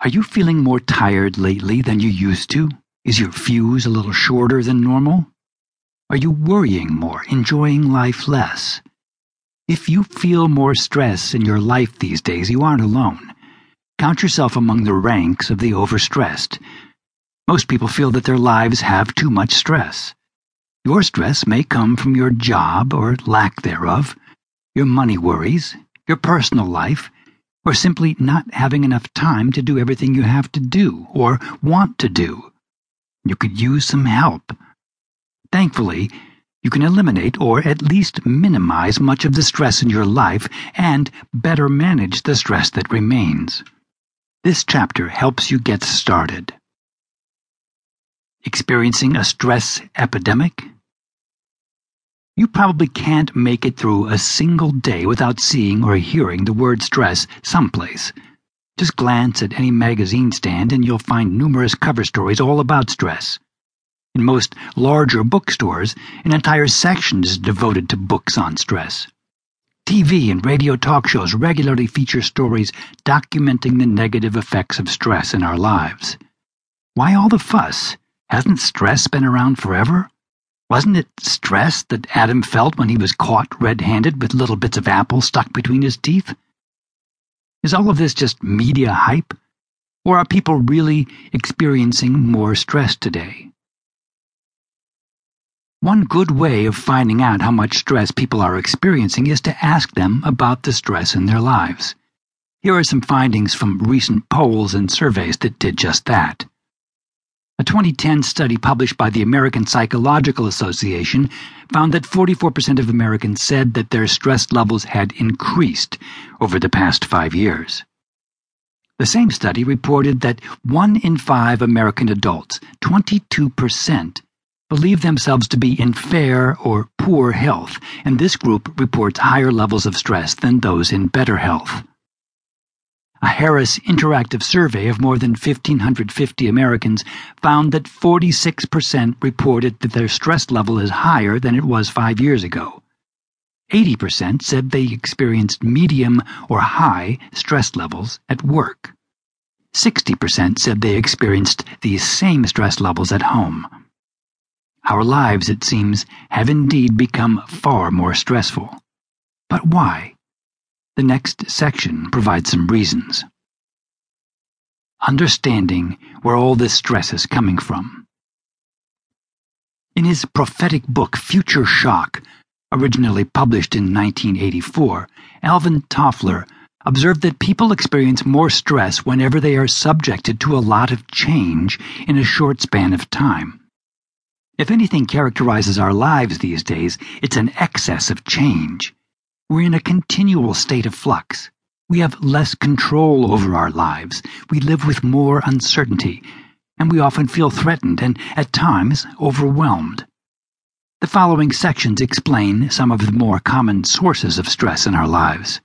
Are you feeling more tired lately than you used to? Is your fuse a little shorter than normal? Are you worrying more, enjoying life less? If you feel more stress in your life these days, you aren't alone. Count yourself among the ranks of the overstressed. Most people feel that their lives have too much stress. Your stress may come from your job or lack thereof, your money worries, your personal life, or simply not having enough time to do everything you have to do or want to do. You could use some help. Thankfully, you can eliminate or at least minimize much of the stress in your life and better manage the stress that remains. This chapter helps you get started. Experiencing a stress epidemic? You probably can't make it through a single day without seeing or hearing the word stress someplace. Just glance at any magazine stand and you'll find numerous cover stories all about stress. In most larger bookstores, an entire section is devoted to books on stress. TV and radio talk shows regularly feature stories documenting the negative effects of stress in our lives. Why all the fuss? Hasn't stress been around forever? Wasn't it stress that Adam felt when he was caught red handed with little bits of apple stuck between his teeth? Is all of this just media hype? Or are people really experiencing more stress today? One good way of finding out how much stress people are experiencing is to ask them about the stress in their lives. Here are some findings from recent polls and surveys that did just that. A 2010 study published by the American Psychological Association found that 44% of Americans said that their stress levels had increased over the past five years. The same study reported that one in five American adults, 22%, believe themselves to be in fair or poor health, and this group reports higher levels of stress than those in better health. A Harris interactive survey of more than 1,550 Americans found that 46% reported that their stress level is higher than it was five years ago. 80% said they experienced medium or high stress levels at work. 60% said they experienced these same stress levels at home. Our lives, it seems, have indeed become far more stressful. But why? The next section provides some reasons. Understanding where all this stress is coming from. In his prophetic book Future Shock, originally published in 1984, Alvin Toffler observed that people experience more stress whenever they are subjected to a lot of change in a short span of time. If anything characterizes our lives these days, it's an excess of change. We're in a continual state of flux. We have less control over our lives. We live with more uncertainty, and we often feel threatened and, at times, overwhelmed. The following sections explain some of the more common sources of stress in our lives.